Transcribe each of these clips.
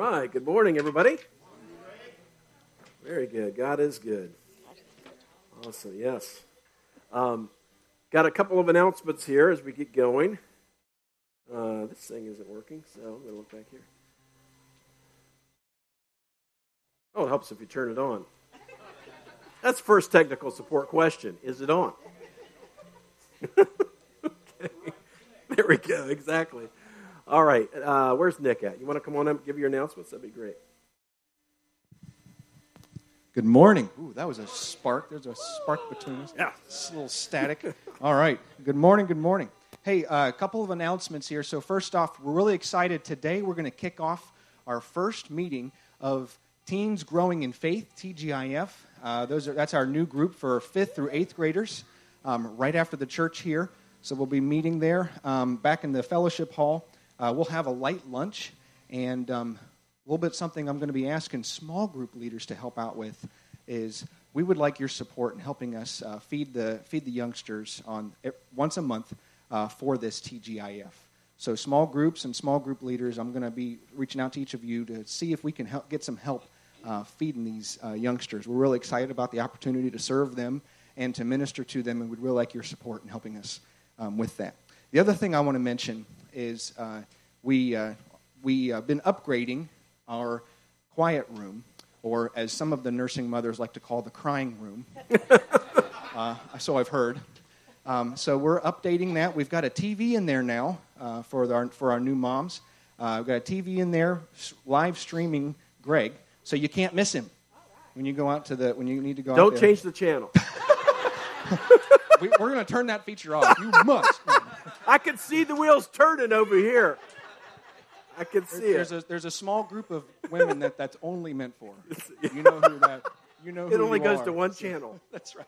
right. Good morning, everybody. Very good. God is good. Awesome. Yes. Um, got a couple of announcements here as we get going. Uh, this thing isn't working, so I'm going to look back here. Oh, it helps if you turn it on. That's first technical support question. Is it on? okay. There we go. Exactly. All right. Uh, where's Nick at? You want to come on up and give your announcements? That'd be great. Good morning. Ooh, that was a spark. There's a spark between us. Yeah. It's a little static. All right. Good morning. Good morning. Hey, uh, a couple of announcements here. So, first off, we're really excited. Today, we're going to kick off our first meeting of Teens Growing in Faith, TGIF. Uh, those are, that's our new group for fifth through eighth graders, um, right after the church here. So, we'll be meeting there um, back in the fellowship hall. Uh, we'll have a light lunch and um, a little bit something I'm going to be asking small group leaders to help out with is we would like your support in helping us uh, feed the feed the youngsters on once a month uh, for this TGIF. So small groups and small group leaders, I'm going to be reaching out to each of you to see if we can help get some help uh, feeding these uh, youngsters. We're really excited about the opportunity to serve them and to minister to them, and we'd really like your support in helping us um, with that. The other thing I want to mention is uh, we uh, we have been upgrading our quiet room, or as some of the nursing mothers like to call the crying room. uh, so I've heard. Um, so we're updating that. We've got a TV in there now uh, for our for our new moms. Uh, we've got a TV in there, live streaming Greg, so you can't miss him when you go out to the when you need to go. Out Don't change the channel. we, are going to turn that feature off. You must. I can see the wheels turning over here. I can see there's it. A, there's a small group of women that that's only meant for. You know who that. You know. it only goes are. to one channel. that's right.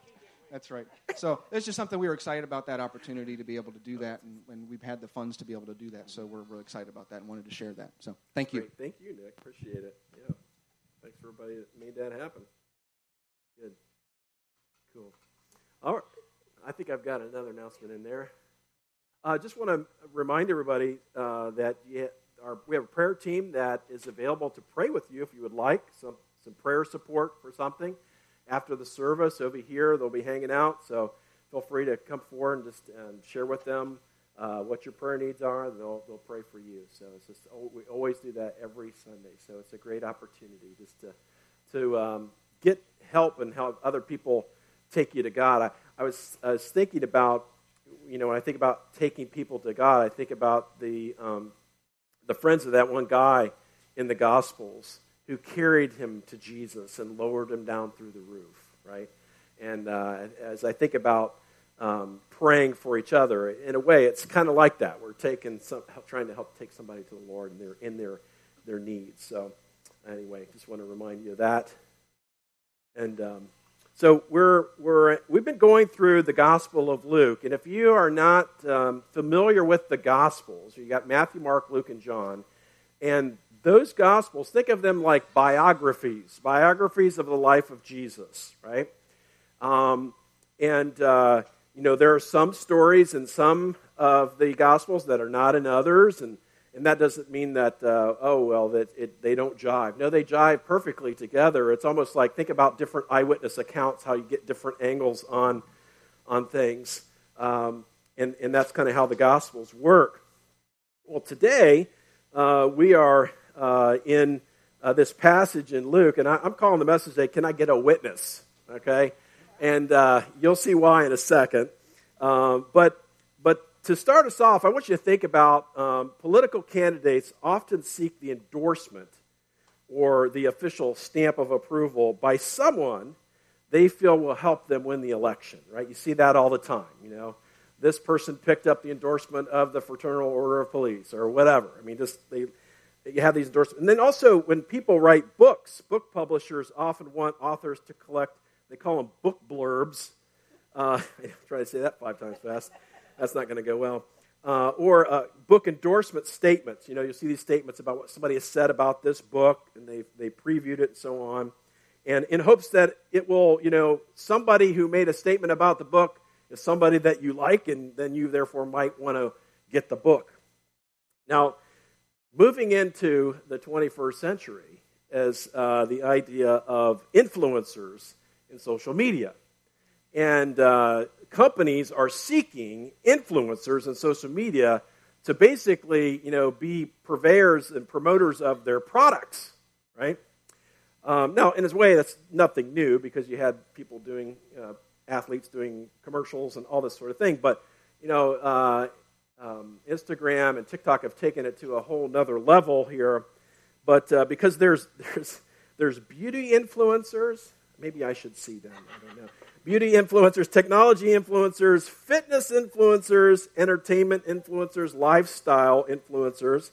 That's right. So it's just something we were excited about that opportunity to be able to do that, and, and, we've had the funds to be able to do that. So we're really excited about that and wanted to share that. So thank you. Great. Thank you, Nick. Appreciate it. Yeah. Thanks for everybody that made that happen. Good. Cool. All right. I think I've got another announcement in there. I uh, just want to remind everybody uh, that our, we have a prayer team that is available to pray with you if you would like some, some prayer support for something. After the service over here, they'll be hanging out, so feel free to come forward and just um, share with them uh, what your prayer needs are. They'll, they'll pray for you. So it's just oh, we always do that every Sunday. So it's a great opportunity just to to um, get help and help other people take you to God. I, I was I was thinking about you know when I think about taking people to God, I think about the um, the friends of that one guy in the Gospels who carried him to Jesus and lowered him down through the roof, right? And uh, as I think about um, praying for each other, in a way, it's kind of like that. We're taking some, trying to help take somebody to the Lord and they're in their their needs. So, anyway, just want to remind you of that. And um, so we're we're we've been going through the Gospel of Luke, and if you are not um, familiar with the Gospels, you got Matthew, Mark, Luke, and John, and those Gospels, think of them like biographies, biographies of the life of Jesus, right? Um, and uh, you know there are some stories in some of the Gospels that are not in others, and and that doesn't mean that, uh, oh, well, that it, they don't jive. No, they jive perfectly together. It's almost like think about different eyewitness accounts, how you get different angles on, on things. Um, and, and that's kind of how the Gospels work. Well, today uh, we are uh, in uh, this passage in Luke, and I, am calling the message today, Can I Get a Witness? Okay? And uh, you'll see why in a second. Um, but to start us off, I want you to think about um, political candidates often seek the endorsement or the official stamp of approval by someone they feel will help them win the election, right? You see that all the time, you know. This person picked up the endorsement of the Fraternal Order of Police or whatever. I mean, just they, you have these endorsements. And then also, when people write books, book publishers often want authors to collect, they call them book blurbs. Uh, I try to say that five times fast. That's not going to go well. Uh, or uh, book endorsement statements. You know, you'll see these statements about what somebody has said about this book, and they they previewed it and so on, and in hopes that it will, you know, somebody who made a statement about the book is somebody that you like, and then you therefore might want to get the book. Now, moving into the 21st century as uh, the idea of influencers in social media. And uh, companies are seeking influencers in social media to basically, you know, be purveyors and promoters of their products, right? Um, now, in a way, that's nothing new because you had people doing, uh, athletes doing commercials and all this sort of thing. But, you know, uh, um, Instagram and TikTok have taken it to a whole nother level here. But uh, because there's, there's, there's beauty influencers, maybe I should see them, I don't know. Beauty influencers, technology influencers, fitness influencers, entertainment influencers, lifestyle influencers,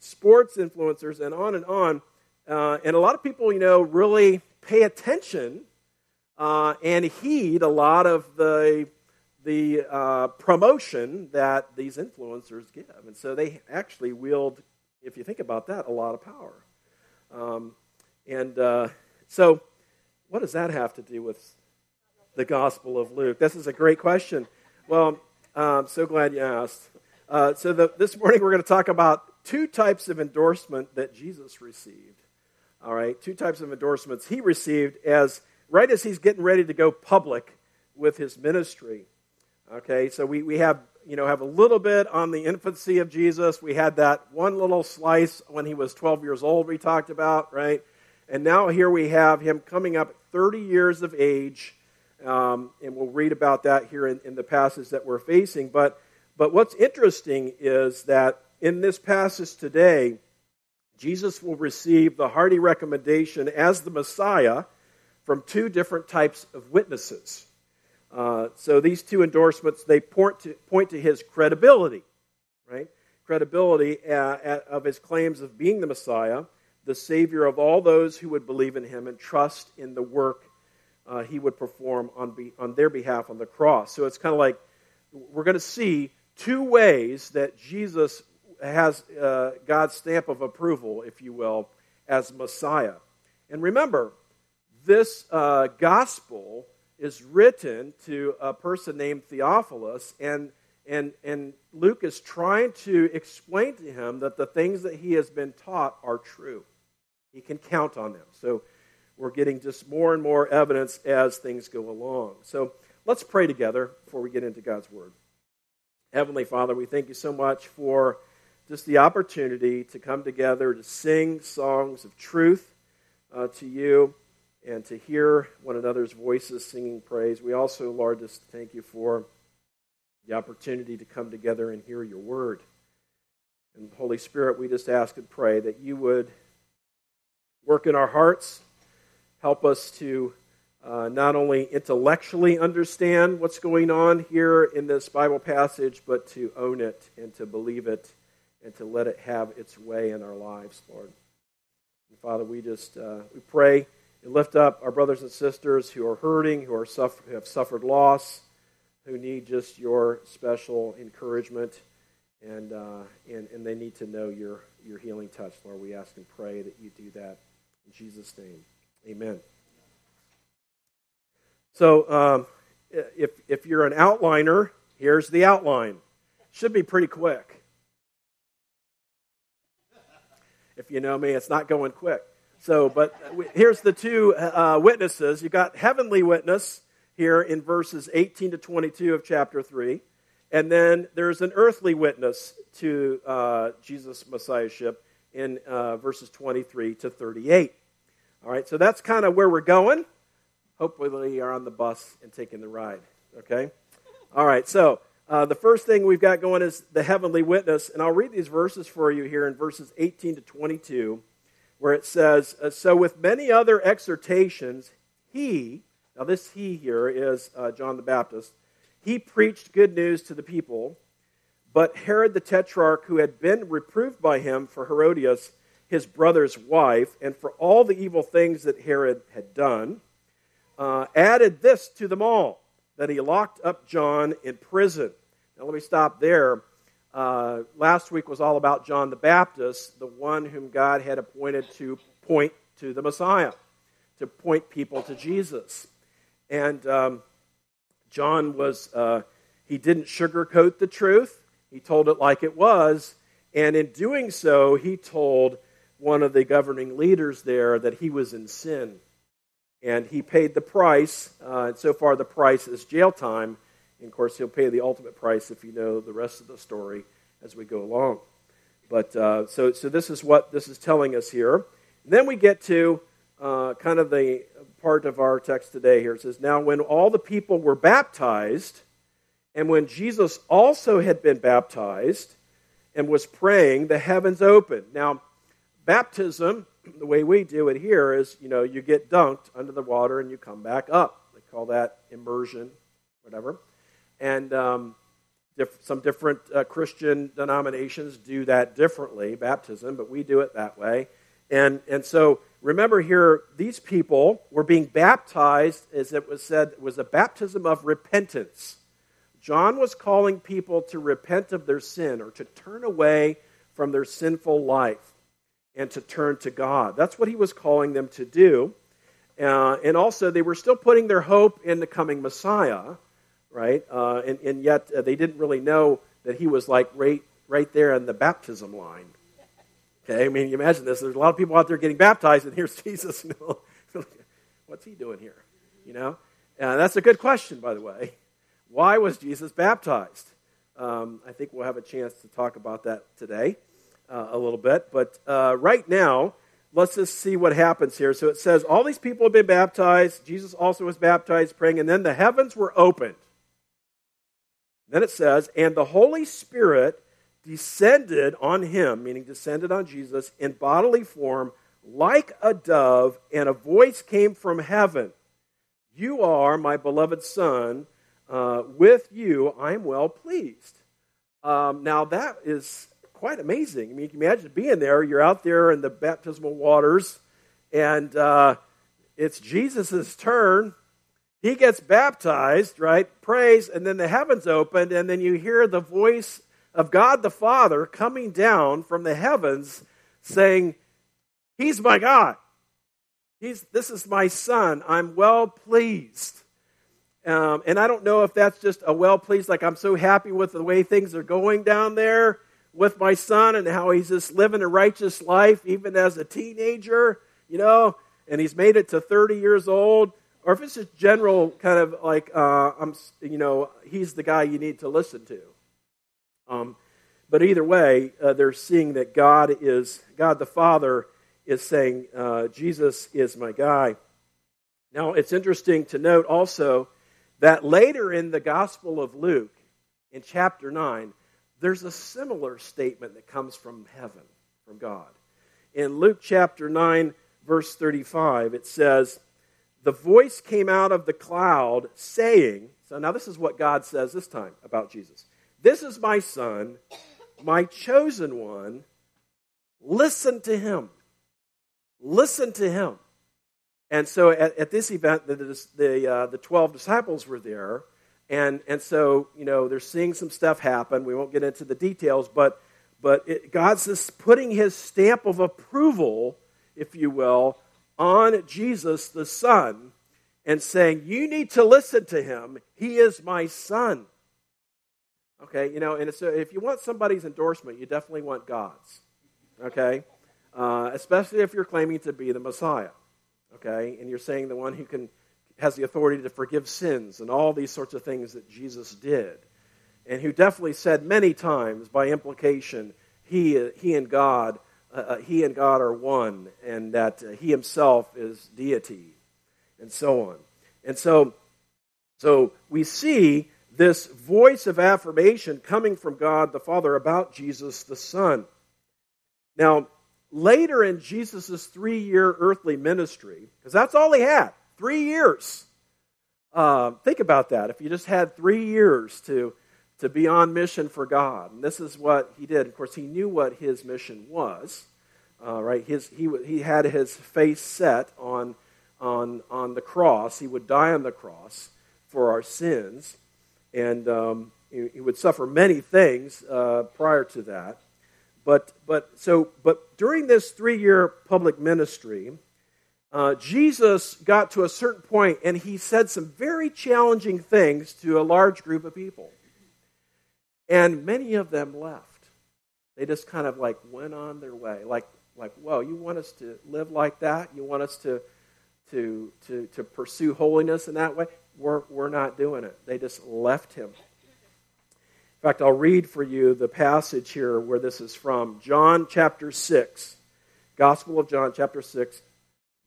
sports influencers, and on and on. Uh, and a lot of people, you know, really pay attention uh, and heed a lot of the the uh, promotion that these influencers give. And so they actually wield, if you think about that, a lot of power. Um, and uh, so, what does that have to do with the Gospel of Luke? This is a great question. Well, I'm so glad you asked. Uh, so, the, this morning we're going to talk about two types of endorsement that Jesus received. All right, two types of endorsements he received as right as he's getting ready to go public with his ministry. Okay, so we, we have you know have a little bit on the infancy of Jesus. We had that one little slice when he was 12 years old we talked about, right? And now here we have him coming up 30 years of age, um, and we'll read about that here in, in the passage that we're facing. But but what's interesting is that in this passage today, Jesus will receive the hearty recommendation as the Messiah from two different types of witnesses. Uh, so these two endorsements they point to, point to his credibility, right? Credibility uh, of his claims of being the Messiah, the Savior of all those who would believe in him and trust in the work uh, he would perform on, be, on their behalf on the cross. So it's kind of like we're going to see two ways that Jesus has uh, God's stamp of approval, if you will, as Messiah. And remember, this uh, gospel is written to a person named Theophilus, and, and, and Luke is trying to explain to him that the things that he has been taught are true. He can count on them. So we're getting just more and more evidence as things go along. So let's pray together before we get into God's Word. Heavenly Father, we thank you so much for just the opportunity to come together to sing songs of truth uh, to you and to hear one another's voices singing praise. We also, Lord, just thank you for the opportunity to come together and hear your word. And Holy Spirit, we just ask and pray that you would work in our hearts, help us to uh, not only intellectually understand what's going on here in this Bible passage, but to own it and to believe it and to let it have its way in our lives, Lord. And Father, we just uh, we pray and lift up our brothers and sisters who are hurting, who are suffer, who have suffered loss, who need just your special encouragement, and, uh, and, and they need to know your, your healing touch, Lord. We ask and pray that you do that. In Jesus' name, amen. So, um, if, if you're an outliner, here's the outline. Should be pretty quick. If you know me, it's not going quick. So, but here's the two uh, witnesses. You got heavenly witness here in verses 18 to 22 of chapter 3. And then there's an earthly witness to uh, Jesus' messiahship in uh, verses 23 to 38. All right, so that's kind of where we're going. Hopefully, you're on the bus and taking the ride. Okay? All right, so uh, the first thing we've got going is the heavenly witness. And I'll read these verses for you here in verses 18 to 22 where it says, uh, So with many other exhortations, he, now this he here is uh, John the Baptist, he preached good news to the people. But Herod the Tetrarch, who had been reproved by him for Herodias, his brother's wife, and for all the evil things that Herod had done, uh, added this to them all that he locked up John in prison. Now, let me stop there. Uh, last week was all about John the Baptist, the one whom God had appointed to point to the Messiah, to point people to Jesus. And um, John was, uh, he didn't sugarcoat the truth, he told it like it was. And in doing so, he told one of the governing leaders there that he was in sin. And he paid the price. Uh, and so far, the price is jail time. And of course, he'll pay the ultimate price if you know the rest of the story as we go along. But uh, so, so this is what this is telling us here. And then we get to uh, kind of the part of our text today here. It says, Now, when all the people were baptized, and when Jesus also had been baptized and was praying, the heavens opened. Now, baptism, the way we do it here is, you know, you get dunked under the water and you come back up. They call that immersion, whatever. And um, diff- some different uh, Christian denominations do that differently, baptism, but we do it that way. And, and so remember here, these people were being baptized, as it was said, it was a baptism of repentance. John was calling people to repent of their sin or to turn away from their sinful life and to turn to God. That's what he was calling them to do. Uh, and also, they were still putting their hope in the coming Messiah, right? Uh, and, and, yet, uh, they didn't really know that he was like right, right there in the baptism line. Okay, I mean, you imagine this. There's a lot of people out there getting baptized, and here's Jesus. What's he doing here? You know? And that's a good question, by the way. Why was Jesus baptized? Um, I think we'll have a chance to talk about that today uh, a little bit. But uh, right now, let's just see what happens here. So it says, All these people have been baptized. Jesus also was baptized, praying, and then the heavens were opened. Then it says, And the Holy Spirit descended on him, meaning descended on Jesus, in bodily form like a dove, and a voice came from heaven You are my beloved Son. Uh, with you I am well pleased. Um, now, that is quite amazing. I mean, you can imagine being there. You're out there in the baptismal waters, and uh, it's Jesus' turn. He gets baptized, right? Prays, and then the heavens opened, and then you hear the voice of God the Father coming down from the heavens saying, He's my God. He's, this is my son. I'm well pleased. Um, and I don't know if that's just a well pleased, like I'm so happy with the way things are going down there with my son and how he's just living a righteous life even as a teenager, you know, and he's made it to 30 years old. Or if it's just general kind of like, uh, I'm, you know, he's the guy you need to listen to. Um, but either way, uh, they're seeing that God is, God the Father is saying, uh, Jesus is my guy. Now, it's interesting to note also that later in the Gospel of Luke, in chapter 9, there's a similar statement that comes from heaven, from God. In Luke chapter 9, verse 35, it says, The voice came out of the cloud saying, so now this is what God says this time about Jesus. This is my son, my chosen one. Listen to him. Listen to him. And so at, at this event, the, the, uh, the 12 disciples were there. And, and so, you know, they're seeing some stuff happen. We won't get into the details, but, but it, God's just putting his stamp of approval, if you will, on Jesus, the Son, and saying, You need to listen to him. He is my Son. Okay, you know, and so if you want somebody's endorsement, you definitely want God's. Okay, uh, especially if you're claiming to be the Messiah. Okay, and you're saying the one who can has the authority to forgive sins and all these sorts of things that Jesus did, and who definitely said many times by implication, he he and God. Uh, uh he and God are one, and that uh, He Himself is deity, and so on. And so, so we see this voice of affirmation coming from God the Father about Jesus the Son. Now, later in Jesus' three year earthly ministry, because that's all he had three years. Uh, think about that. If you just had three years to, to be on mission for God, and this is what he did. Of course, he knew what his mission was. Uh, right? His, he, he had his face set on, on, on the cross. He would die on the cross for our sins and um, he, he, would suffer many things uh, prior to that. But but so but during this three year public ministry, uh, Jesus got to a certain point and he said some very challenging things to a large group of people, and many of them left. They just kind of like went on their way. Like, like, whoa, you want us to live like that? You want us to, to, to, to pursue holiness in that way? We're, we're not doing it. They just left him. In fact, I'll read for you the passage here where this is from John chapter 6, Gospel of John chapter 6,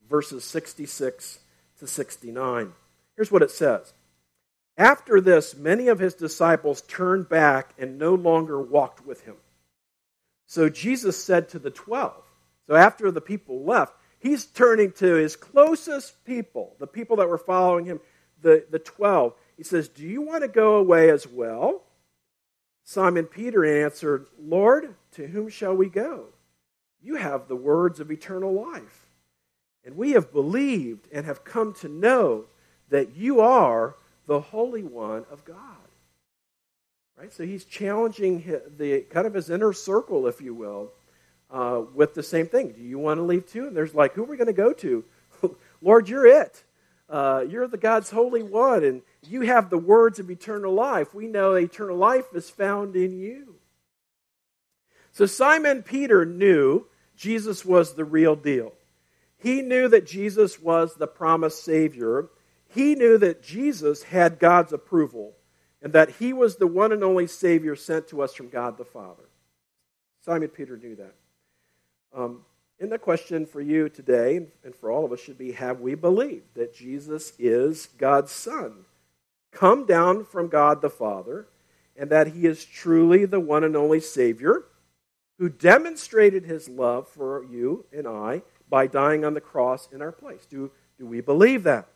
verses 66 to 69. Here's what it says After this, many of his disciples turned back and no longer walked with him. So Jesus said to the twelve, so after the people left, he's turning to his closest people, the people that were following him, the, the twelve. He says, Do you want to go away as well? Simon Peter answered, Lord, to whom shall we go? You have the words of eternal life. And we have believed and have come to know that you are the Holy One of God. Right? So he's challenging the kind of his inner circle, if you will, uh, with the same thing. Do you want to leave too? And there's like, who are we going to go to? Lord, you're it. Uh, you're the God's Holy One, and you have the words of eternal life. We know eternal life is found in you. So Simon Peter knew Jesus was the real deal. He knew that Jesus was the promised Savior. He knew that Jesus had God's approval and that he was the one and only Savior sent to us from God the Father. Simon Peter knew that. Um, and the question for you today and for all of us should be Have we believed that Jesus is God's Son, come down from God the Father, and that he is truly the one and only Savior who demonstrated his love for you and I by dying on the cross in our place? Do, do we believe that?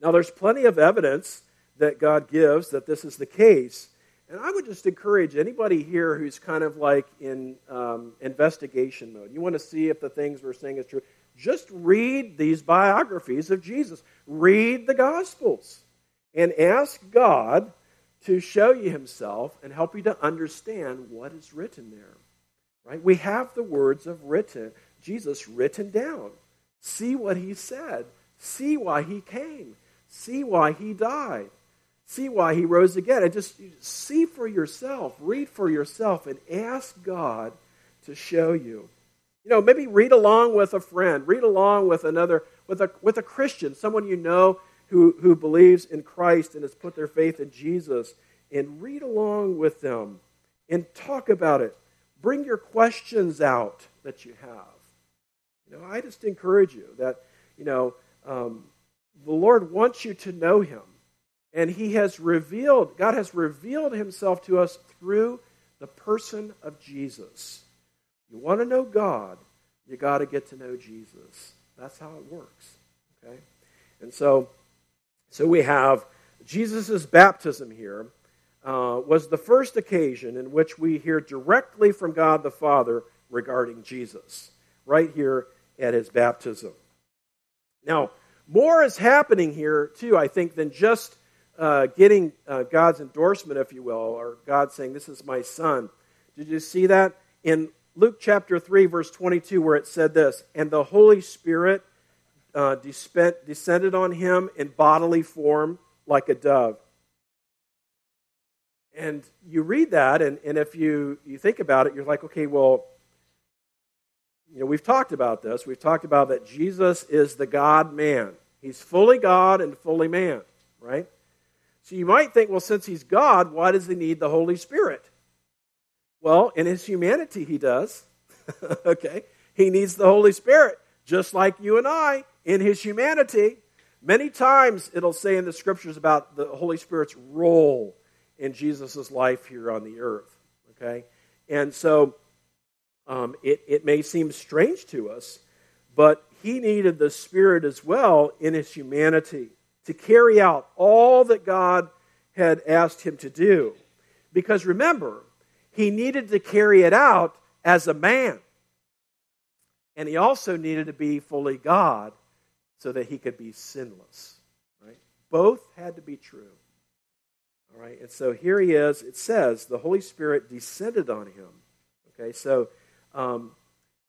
Now, there's plenty of evidence that God gives that this is the case. And I would just encourage anybody here who's kind of like in um, investigation mode. You want to see if the things we're saying is true. Just read these biographies of Jesus. Read the Gospels and ask God to show you Himself and help you to understand what is written there. Right? We have the words of written Jesus written down. See what He said. See why He came. See why He died see why he rose again. And just see for yourself, read for yourself, and ask God to show you. You know, maybe read along with a friend, read along with another, with a, with a Christian, someone you know who, who believes in Christ and has put their faith in Jesus, and read along with them and talk about it. Bring your questions out that you have. You know, I just encourage you that, you know, um, the Lord wants you to know Him. And he has revealed, God has revealed himself to us through the person of Jesus. You want to know God, you got to get to know Jesus. That's how it works. Okay? And so, so we have Jesus' baptism here uh, was the first occasion in which we hear directly from God the Father regarding Jesus, right here at his baptism. Now, more is happening here, too, I think, than just uh, getting uh, God's endorsement, if you will, or God saying, This is my son. Did you see that? In Luke chapter 3, verse 22, where it said this, And the Holy Spirit uh, descended on him in bodily form like a dove. And you read that, and, and if you, you think about it, you're like, okay, well, you know, we've talked about this. We've talked about that Jesus is the God man. He's fully God and fully man, right? So you might think, well, since he's God, why does he need the Holy Spirit? Well, in his humanity, he does. okay? He needs the Holy Spirit, just like you and I in his humanity. Many times it'll say in the scriptures about the Holy Spirit's role in Jesus' life here on the earth. Okay? And so um, it, it may seem strange to us, but he needed the Spirit as well in his humanity to carry out all that God had asked him to do. Because remember, he needed to carry it out as a man. And he also needed to be fully God so that he could be sinless. Right? Both had to be true. All right, and so here he is. It says the Holy Spirit descended on him. Okay, so um,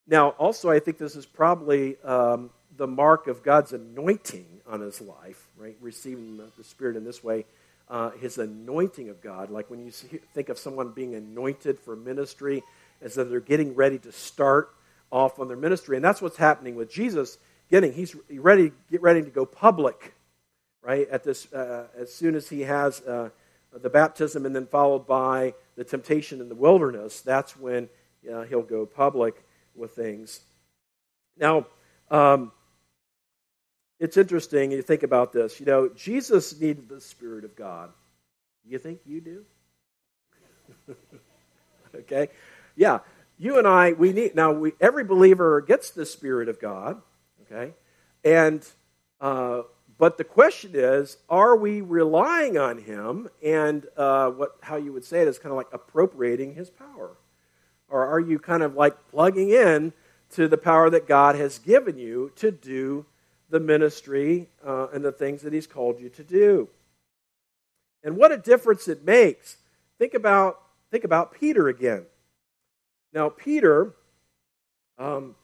now also I think this is probably um, the mark of God's anointing on his life, right? Receiving the, Spirit in this way. uh, his anointing of God. Like when you see, think of someone being anointed for ministry, as though they're getting ready to start off on their ministry. And that's what's happening with Jesus. He's ready, get ready to go public, right? At this, uh, as soon as he has uh, the baptism and then followed by the temptation in the wilderness, that's when uh, he'll go public with things. Now, um, it's interesting. You think about this. You know, Jesus needed the Spirit of God. You think you do? okay, yeah. You and I, we need now. We, every believer gets the Spirit of God. Okay, and uh, but the question is, are we relying on Him? And uh, what how you would say it is kind of like appropriating His power, or are you kind of like plugging in to the power that God has given you to do the ministry uh, and the things that He's called you to do. And what a difference it makes. Think about, think about Peter again. Now, Peter, um,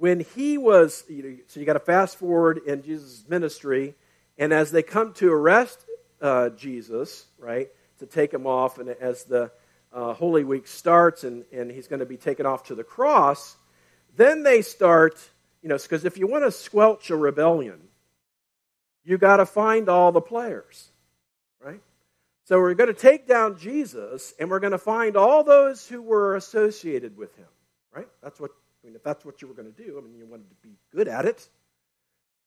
when he was, you know, so you got to fast forward in Jesus' ministry, and as they come to arrest uh, Jesus, right, to take him off, and as the uh, Holy Week starts and, and he's going to be taken off to the cross, then they start you know, because if you want to squelch a rebellion, you got to find all the players, right? So we're going to take down Jesus, and we're going to find all those who were associated with him, right? That's what I mean. If that's what you were going to do, I mean, you wanted to be good at it.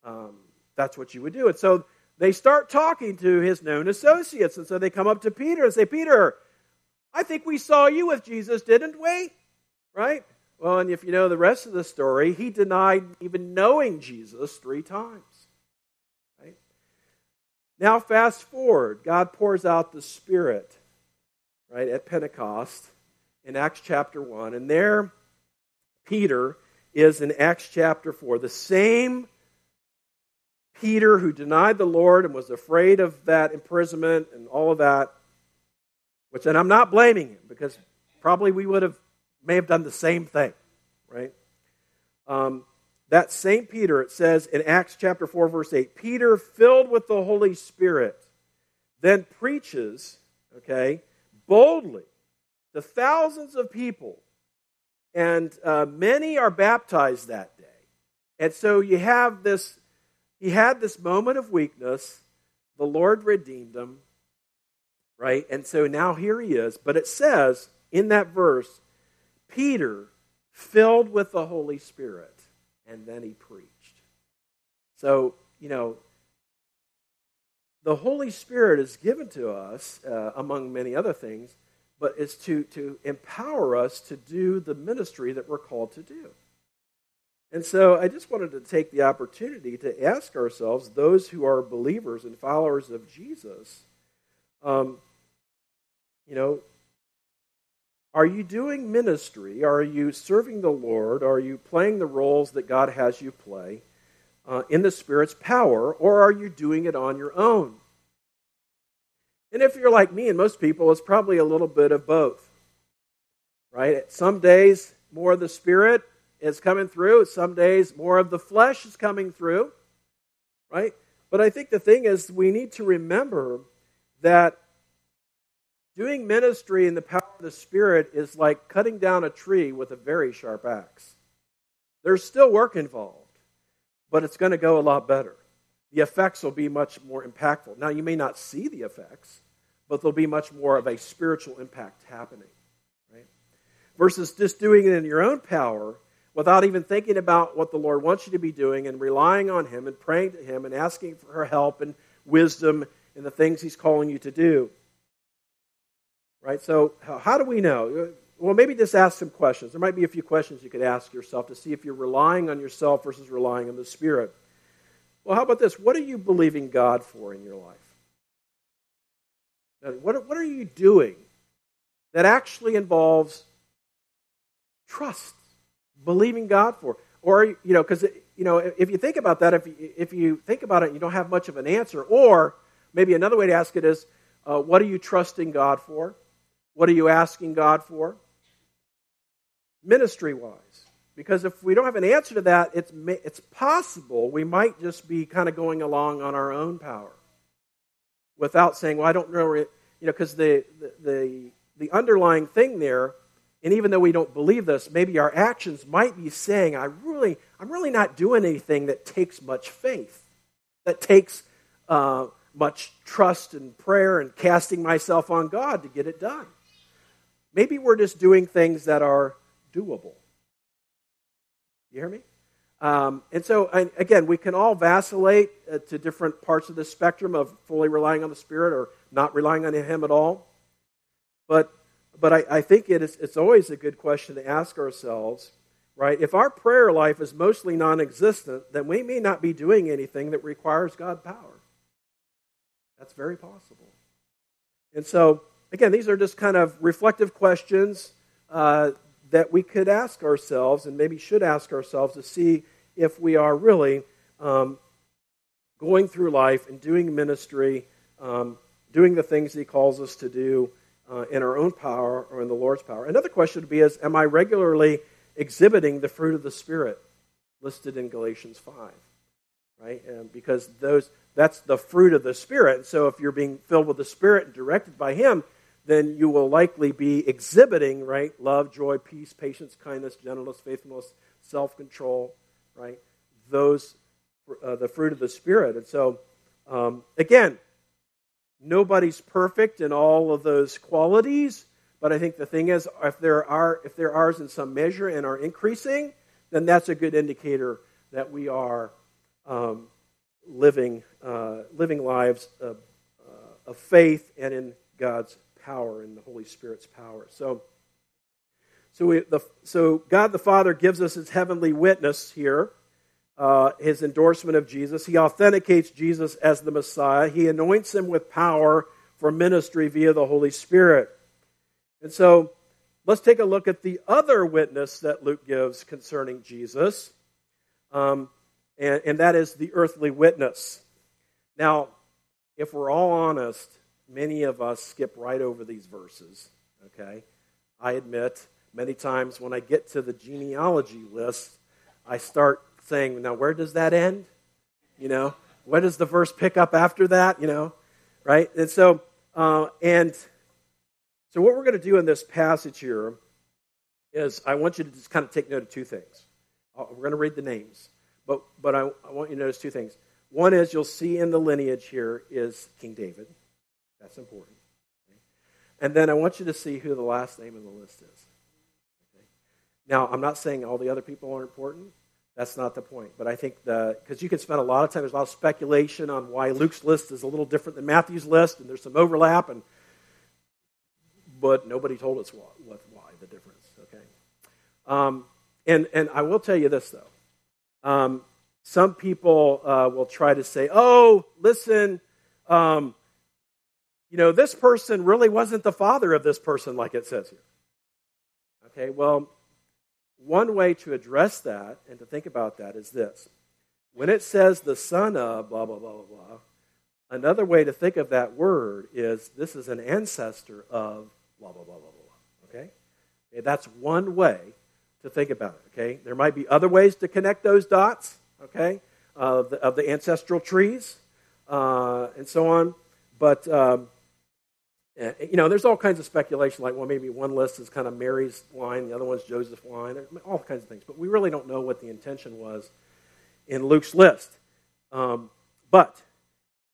Um, that's what you would do. And so they start talking to his known associates, and so they come up to Peter and say, "Peter, I think we saw you with Jesus, didn't we?" Right? Well, and if you know the rest of the story, he denied even knowing Jesus three times. Right? Now, fast forward. God pours out the Spirit, right, at Pentecost in Acts chapter 1. And there, Peter is in Acts chapter 4. The same Peter who denied the Lord and was afraid of that imprisonment and all of that, which, and I'm not blaming him because probably we would have may have done the same thing, right? Um, that same Peter, it says in Acts chapter 4, verse 8, Peter, filled with the Holy Spirit, then preaches, okay, boldly to thousands of people. And uh, many are baptized that day. And so you have this, he had this moment of weakness. The Lord redeemed him, right? And so now here he is. But it says in that verse, Peter, filled with the Holy Spirit, and then he preached. So, you know, the Holy Spirit is given to us, uh, among many other things, but it's to, to empower us to do the ministry that we're called to do. And so I just wanted to take the opportunity to ask ourselves, those who are believers and followers of Jesus, um, you know, are you doing ministry? Are you serving the Lord? Are you playing the roles that God has you play uh, in the Spirit's power? Or are you doing it on your own? And if you're like me and most people, it's probably a little bit of both. Right? Some days, more of the Spirit is coming through. Some days, more of the flesh is coming through. Right? But I think the thing is, we need to remember that Doing ministry in the power of the Spirit is like cutting down a tree with a very sharp axe. There's still work involved, but it's going to go a lot better. The effects will be much more impactful. Now, you may not see the effects, but there'll be much more of a spiritual impact happening. Right? Versus just doing it in your own power without even thinking about what the Lord wants you to be doing and relying on Him and praying to Him and asking for her help and wisdom in the things He's calling you to do. Right? So, how do we know? Well, maybe just ask some questions. There might be a few questions you could ask yourself to see if you're relying on yourself versus relying on the Spirit. Well, how about this? What are you believing God for in your life? What, what are you doing that actually involves trust, believing God for? Or, you know, because, you know, if you think about that, if you, if you think about it, you don't have much of an answer. Or maybe another way to ask it is, uh, what are you trusting God for? What are you asking God for? Ministry wise. Because if we don't have an answer to that, it's, it's possible we might just be kind of going along on our own power. without saying, well, I don't know, you know, because the, the, the, underlying thing there, and even though we don't believe this, maybe our actions might be saying, I really, I'm really not doing anything that takes much faith, that takes uh, much trust and prayer and casting myself on God to get it done. Maybe we're just doing things that are doable. You hear me? Um, and so, again, we can all vacillate uh, to different parts of the spectrum of fully relying on the Spirit or not relying on Him at all. But, but I, I think it is, it's always a good question to ask ourselves, right? If our prayer life is mostly non existent, then we may not be doing anything that requires God power. That's very possible. And so, again, these are just kind of reflective questions uh, that we could ask ourselves and maybe should ask ourselves to see if we are really um, going through life and doing ministry, um, doing the things He calls us to do uh, in our own power or in the Lord's power. Another question would be is, am I regularly exhibiting the fruit of the Spirit listed in Galatians 5? Right? And because those that's the fruit of the Spirit. And So if you're being filled with the Spirit and directed by Him, then you will likely be exhibiting, right, love, joy, peace, patience, kindness, gentleness, faithfulness, self control, right? Those, uh, the fruit of the Spirit. And so, um, again, nobody's perfect in all of those qualities. But I think the thing is, if there are if there are in some measure and are increasing, then that's a good indicator that we are um, living uh, living lives of, uh, of faith and in God's power, and the Holy Spirit's power. So. So, we, the, so God the Father gives us his heavenly witness here, uh, his endorsement of Jesus. He authenticates Jesus as the Messiah. He anoints him with power for ministry via the Holy Spirit. And so let's take a look at the other witness that Luke gives concerning Jesus, um, and, and that is the earthly witness. Now, if we're all honest, many of us skip right over these verses, okay? I admit Many times when I get to the genealogy list, I start saying, now where does that end? You know, where does the verse pick up after that? You know, right? And so, uh, and so what we're going to do in this passage here is I want you to just kind of take note of two things. Uh, we're going to read the names, but, but I, I want you to notice two things. One is you'll see in the lineage here is King David. That's important. Okay? And then I want you to see who the last name in the list is. Now, I'm not saying all the other people aren't important. That's not the point. But I think the because you can spend a lot of time. There's a lot of speculation on why Luke's list is a little different than Matthew's list, and there's some overlap. And but nobody told us what, what why the difference. Okay. Um, and and I will tell you this though. Um, some people uh, will try to say, "Oh, listen, um, you know, this person really wasn't the father of this person, like it says here." Okay. Well, one way to address that and to think about that is this. When it says the son of blah, blah, blah, blah, blah, another way to think of that word is this is an ancestor of blah, blah, blah, blah, blah. Okay? okay that's one way to think about it. Okay? There might be other ways to connect those dots, okay, of the, of the ancestral trees uh, and so on. But um, you know, there's all kinds of speculation, like, well, maybe one list is kind of Mary's line, the other one's Joseph's line, all kinds of things. But we really don't know what the intention was in Luke's list. Um, but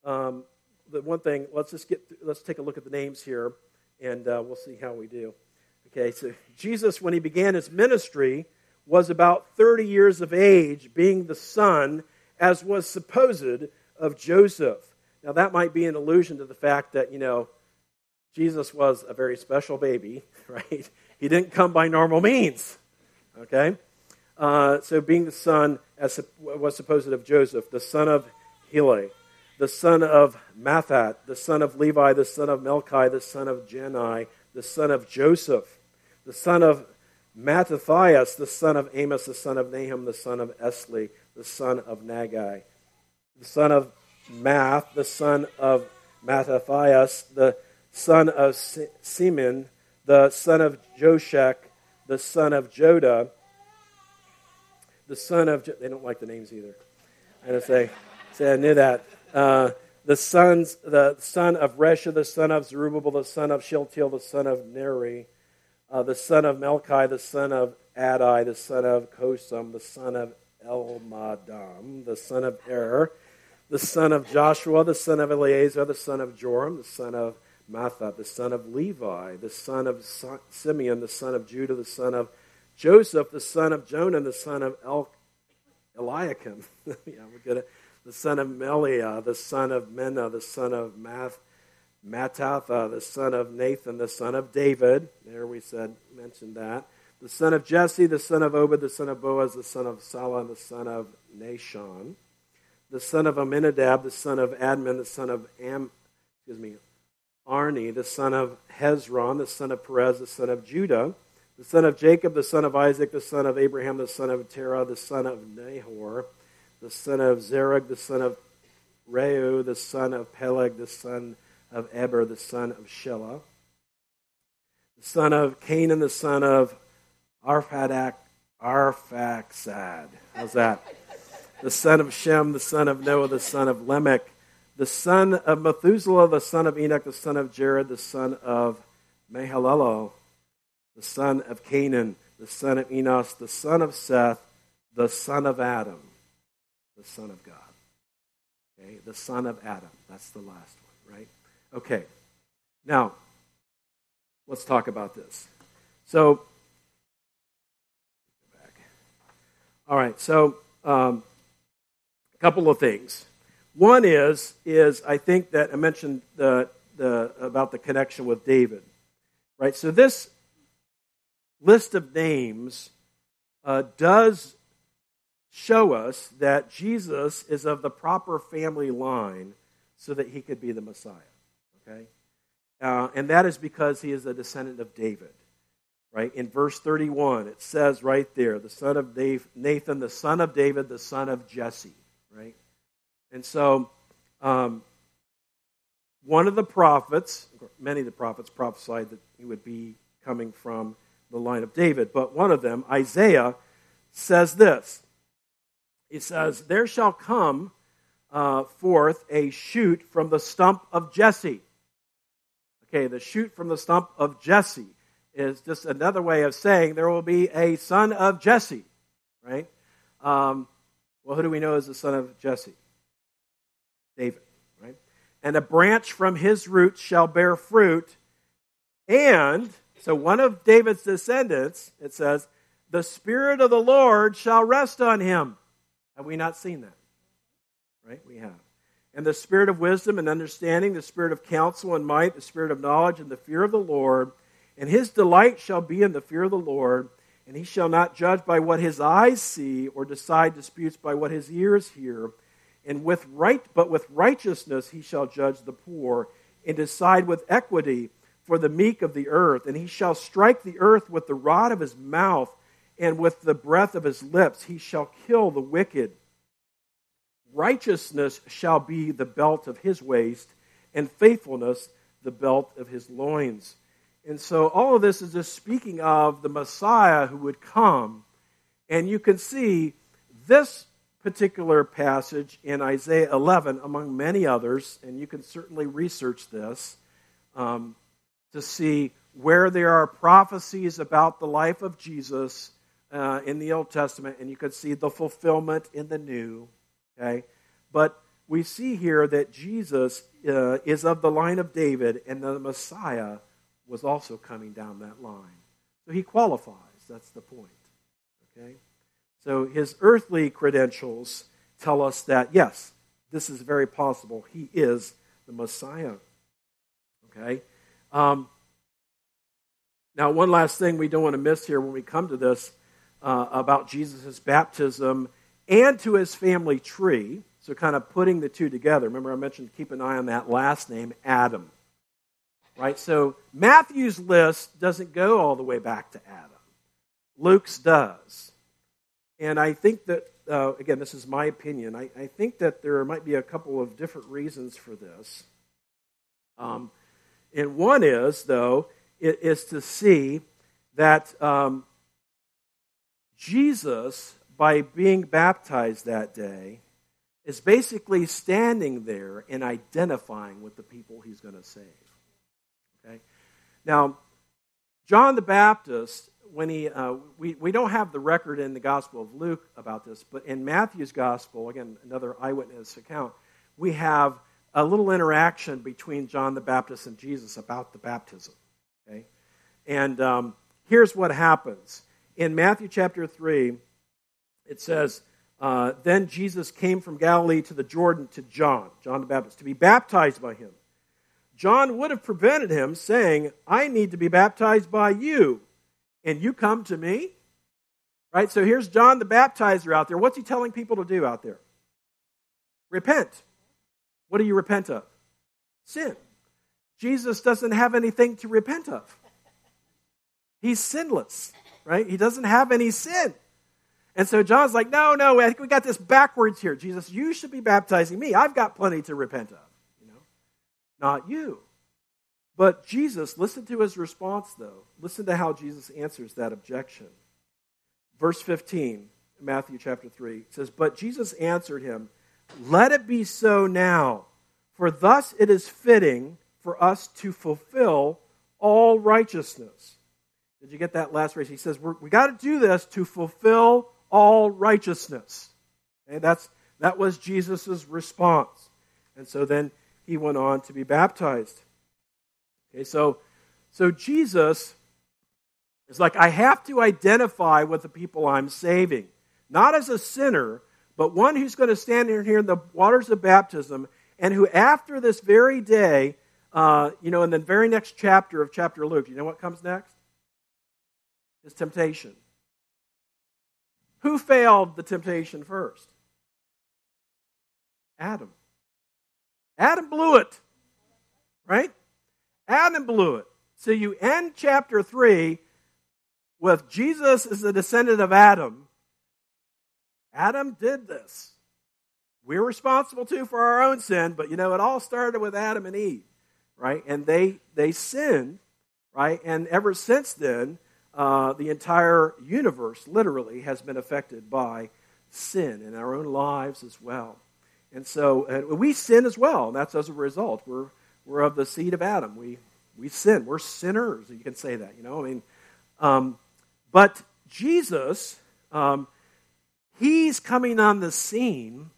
um, the one thing, let's just get, let's take a look at the names here, and uh, we'll see how we do. Okay, so Jesus, when he began his ministry, was about 30 years of age, being the son, as was supposed, of Joseph. Now, that might be an allusion to the fact that, you know, Jesus was a very special baby, right? He didn't come by normal means, okay? Uh, so, being the son, as was supposed of Joseph, the son of Heli, the son of Matthat, the son of Levi, the son of Melchi, the son of Jannai, the son of Joseph, the son of Mattathias, the son of Amos, the son of Nahum, the son of Esli, the son of Naggai, the son of Math, the son of Mattathias, the son of Semein, the son of Joshek, the son of Joda, the son of, they don't like the names either. I just say, say I knew that. Uh, the sons, the son of Resha, the son of Zerubbabel, the son of Shealtiel, the son of Neri, uh, the son of Melchi, the son of Adai, the son of Cosam, the son of Elmadam, the son of Er, the son of Joshua, the son of Eleazar, the son of Joram, the son of Matthat, the son of Levi, the son of Simeon, the son of Judah, the son of Joseph, the son of Jonah, the son of El- Eliakim. yeah, we're good. The son of Melea, the son of Menna, the son of Math, Mattatha, the son of Nathan, the son of David. There we said, mentioned that. The son of Jesse, the son of Obed, the son of Boaz, the son of Sala, the son of Nahshon. The son of Amminadab, the son of Admin, the son of Am, excuse me, Arni, the son of Hezron, the son of Perez, the son of Judah the son of Jacob, the son of Isaac, the son of Abraham, the son of Terah, the son of Nahor, the son of Zerug, the son of Reu, the son of Peleg, the son of Eber, the son of Shelah, the son of Cainan, the son of Arphadak, Arphaxad. How's that? The son of Shem, the son of Noah, the son of Lamech, the son of Methuselah, the son of Enoch, the son of Jared, the son of Mahalalel, the son of Cainan, the son of Enos, the son of Seth, the son of Adam, the son of God. Okay, the son of Adam. That's the last one, right? Okay. Now, let's talk about this. So, all right. So, um, a couple of things. One is is I think that I mentioned the the about the connection with David, right? So this list of names uh, does show us that Jesus is of the proper family line so that he could be the Messiah. Okay? Uh, and that is because he is a descendant of David. Right? In verse 31, it says right there, the son of Nathan, the son of David, the son of Jesse. And so, um, one of the prophets, many of the prophets prophesied that he would be coming from the line of David, but one of them, Isaiah, says this. He says, There shall come uh, forth a shoot from the stump of Jesse. Okay, the shoot from the stump of Jesse is just another way of saying there will be a son of Jesse, right? Um, well, who do we know as the son of Jesse? David, right? And a branch from his roots shall bear fruit, and so one of David's descendants, it says, the Spirit of the Lord shall rest on him. Have we not seen that? Right? We have. And the Spirit of wisdom and understanding, the Spirit of counsel and might, the Spirit of knowledge and the fear of the Lord. And his delight shall be in the fear of the Lord. And he shall not judge by what his eyes see, or decide disputes by what his ears hear. And with right, but with righteousness he shall judge the poor, and decide with equity for the meek of the earth, and he shall strike the earth with the rod of his mouth, and with the breath of his lips he shall kill the wicked. Righteousness shall be the belt of his waist, and faithfulness the belt of his loins. And so all of this is just speaking of the Messiah who would come. And you can see this particular passage in Isaiah 11, among many others, and you can certainly research this. Um, to see where there are prophecies about the life of Jesus uh, in the Old Testament, and you can see the fulfillment in the New. Okay, but we see here that Jesus uh, is of the line of David, and the Messiah was also coming down that line. So he qualifies. That's the point. Okay, so his earthly credentials tell us that yes, this is very possible. He is the Messiah. Okay. Um, now, one last thing we don't want to miss here when we come to this uh, about Jesus' baptism and to his family tree. So, kind of putting the two together. Remember, I mentioned keep an eye on that last name, Adam. Right? So, Matthew's list doesn't go all the way back to Adam, Luke's does. And I think that, uh, again, this is my opinion, I, I, think that there might be a couple of different reasons for this. Um, and one is, though, is to see that um, Jesus, by being baptized that day, is basically standing there and identifying with the people he's going to save. Okay? Now, John the Baptist, when he, uh, we, we don't have the record in the Gospel of Luke about this, but in Matthew's Gospel, again, another eyewitness account, we have a little interaction between John the Baptist and Jesus about the baptism. Okay? And um, here's what happens. In Matthew chapter 3, it says, uh, Then Jesus came from Galilee to the Jordan to John, John the Baptist, to be baptized by him. John would have prevented him, saying, I need to be baptized by you, and you come to me? Right? So here's John the baptizer out there. What's he telling people to do out there? Repent. What do you repent of? Sin. Jesus doesn't have anything to repent of. He's sinless, right? He doesn't have any sin. And so John's like, no, no, I think we got this backwards here. Jesus, you should be baptizing me. I've got plenty to repent of, you know, not you. But Jesus, listen to his response, though. Listen to how Jesus answers that objection. Verse 15, Matthew chapter 3, says, But Jesus answered him, Let it be so now, for thus it is fitting for us to fulfill all righteousness. Did you get that last phrase? He says, we got to do this to fulfill all righteousness. Okay, that's, that was Jesus' response. And so then he went on to be baptized. Okay, so, so Jesus is like, I have to identify with the people I'm saving, not as a sinner, but one who's going to stand here in the waters of baptism and who, after this very day, uh, you know, in the very next chapter of chapter Luke, you know what comes next? His temptation. Who failed the temptation first? Adam. Adam blew it. Right? Adam blew it. So you end chapter 3 with Jesus as the descendant of Adam. Adam did this. We're responsible too for our own sin, but you know, it all started with Adam and Eve, right? And they they sinned, right? And ever since then, uh, the entire universe literally has been affected by sin in our own lives as well. And so uh, we sin as well. And that's as a result. We're, we're of the seed of Adam. We, we sin. We're sinners. You can say that, you know. I mean, um, but Jesus, um, he's coming on the scene,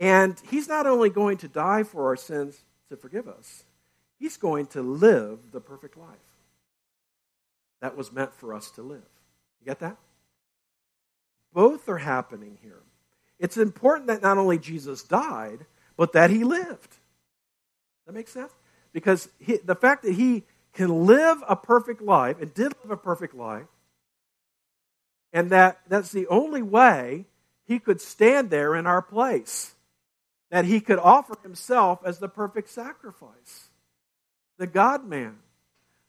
and he's not only going to die for our sins to forgive us, he's going to live the perfect life that was meant for us to live. You get that? Both are happening here. It's important that not only Jesus died, but that he lived. That makes sense? Because he, the fact that he can live a perfect life and did live a perfect life, and that that's the only way he could stand there in our place, that he could offer himself as the perfect sacrifice, the God man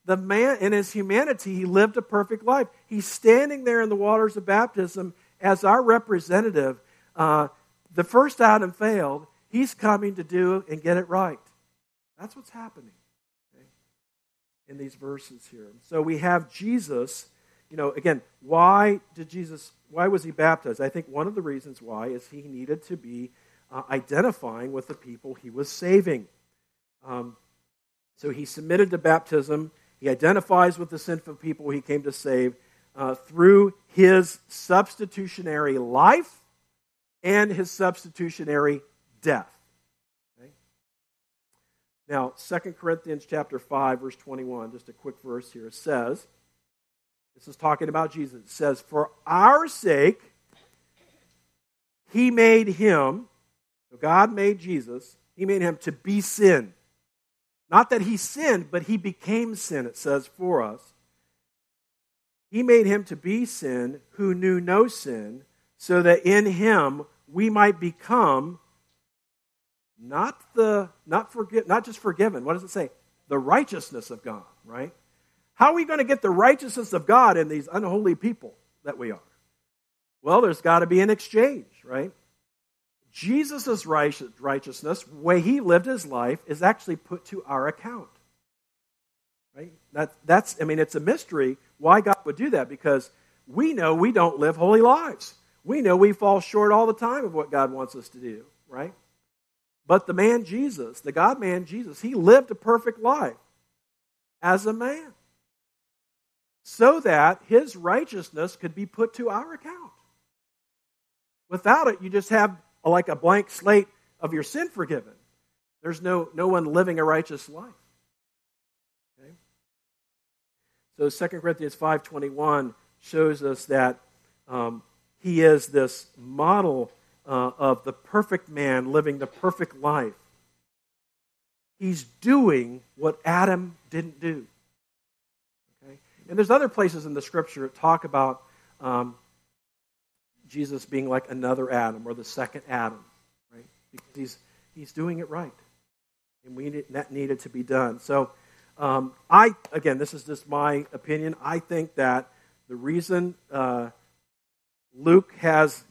the man in his humanity he lived a perfect life. He's standing there in the waters of baptism as our representative. Uh, the first adam failed. He's coming to do and get it right that's what's happening okay, in these verses here. So we have jesus you know again why did jesus why was he baptized? I think one of the reasons why is he needed to be uh, identifying with the people he was saving. Um, so he submitted to baptism. He identifies with the sinful people he came to save uh, through his substitutionary life and his substitutionary death. Now, 2 Corinthians chapter 5, verse 21, just a quick verse here, says, this is talking about Jesus. It says, For our sake, he made him, so God made Jesus, he made him to be sin not that he sinned, but he became sin, it says, for us. He made him to be sin who knew no sin, so that in him we might become not the not forget not just forgiven. What does it say? The righteousness of God, right? How are we going to get the righteousness of God in these unholy people that we are? Well, there's got to be an exchange, right? Jesus' righteousness, way he lived his life, is actually put to our account. Right? That, that's, I mean, it's a mystery why God would do that because we know we don't live holy lives. We know we fall short all the time of what God wants us to do. right? But the man Jesus, the God man Jesus, he lived a perfect life as a man so that his righteousness could be put to our account. Without it, you just have like a blank slate of your sin forgiven. There's no, no one living a righteous life. Okay? So 2 Corinthians 5.21 shows us that um, he is this model uh, of the perfect man living the perfect life. He's doing what Adam didn't do. Okay? And there's other places in the scripture that talk about um, Jesus being like another Adam or the second Adam, right? Because he's, he's doing it right. And we need, that needed to be done. So, um, I, again, this is just my opinion. I think that the reason uh, Luke has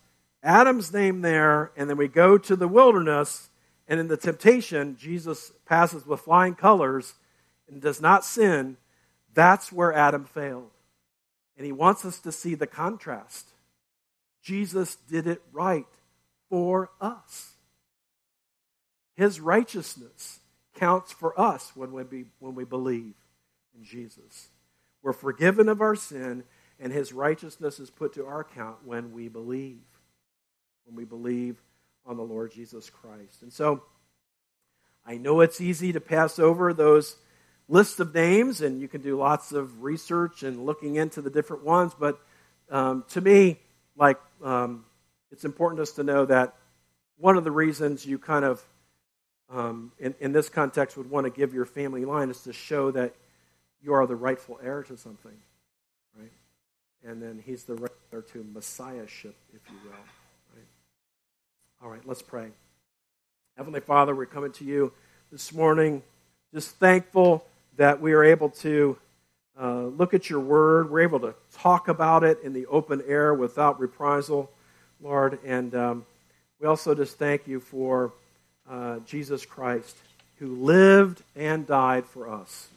Adam's name there, and then we go to the wilderness, and in the temptation, Jesus passes with flying colors and does not sin. That's where Adam failed. And he wants us to see the contrast. Jesus did it right for us. His righteousness counts for us when we, be, when we believe in Jesus. We're forgiven of our sin, and his righteousness is put to our account when we believe. When we believe on the Lord Jesus Christ. And so, I know it's easy to pass over those lists of names, and you can do lots of research and looking into the different ones, but um, to me, like, um, it's important just to know that one of the reasons you kind of, um, in, in this context, would want to give your family line is to show that you are the rightful heir to something, right? And then he's the right heir to messiahship, if you will. All right, let's pray. Heavenly Father, we're coming to you this morning, just thankful that we are able to uh, look at your word. We're able to talk about it in the open air without reprisal, Lord. And um, we also just thank you for uh, Jesus Christ, who lived and died for us.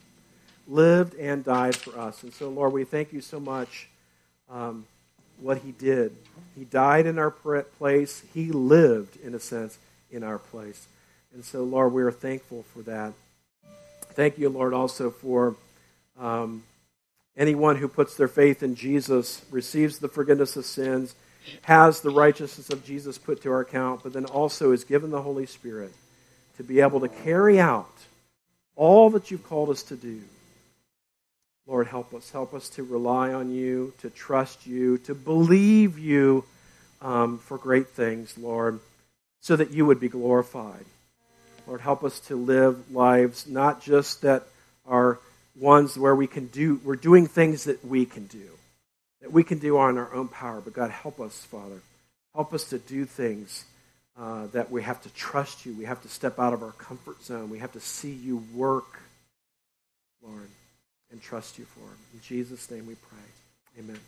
Lived and died for us. And so, Lord, we thank you so much um, what he did. He died in our place, he lived, in a sense, in our place. And so, Lord, we are thankful for that. Thank you, Lord, also for um, anyone who puts their faith in Jesus receives the forgiveness of sins, has the righteousness of Jesus put to our account, but then also is given the Holy Spirit to be able to carry out all that you've called us to do. Lord, help us. Help us to rely on you, to trust you, to believe you um, for great things, Lord, so that you would be glorified. Lord, help us to live lives not just that are ones where we can do, we're doing things that we can do, that we can do on our own power. But God, help us, Father. Help us to do things uh, that we have to trust you. We have to step out of our comfort zone. We have to see you work, Lord, and trust you for. In Jesus' name we pray. Amen.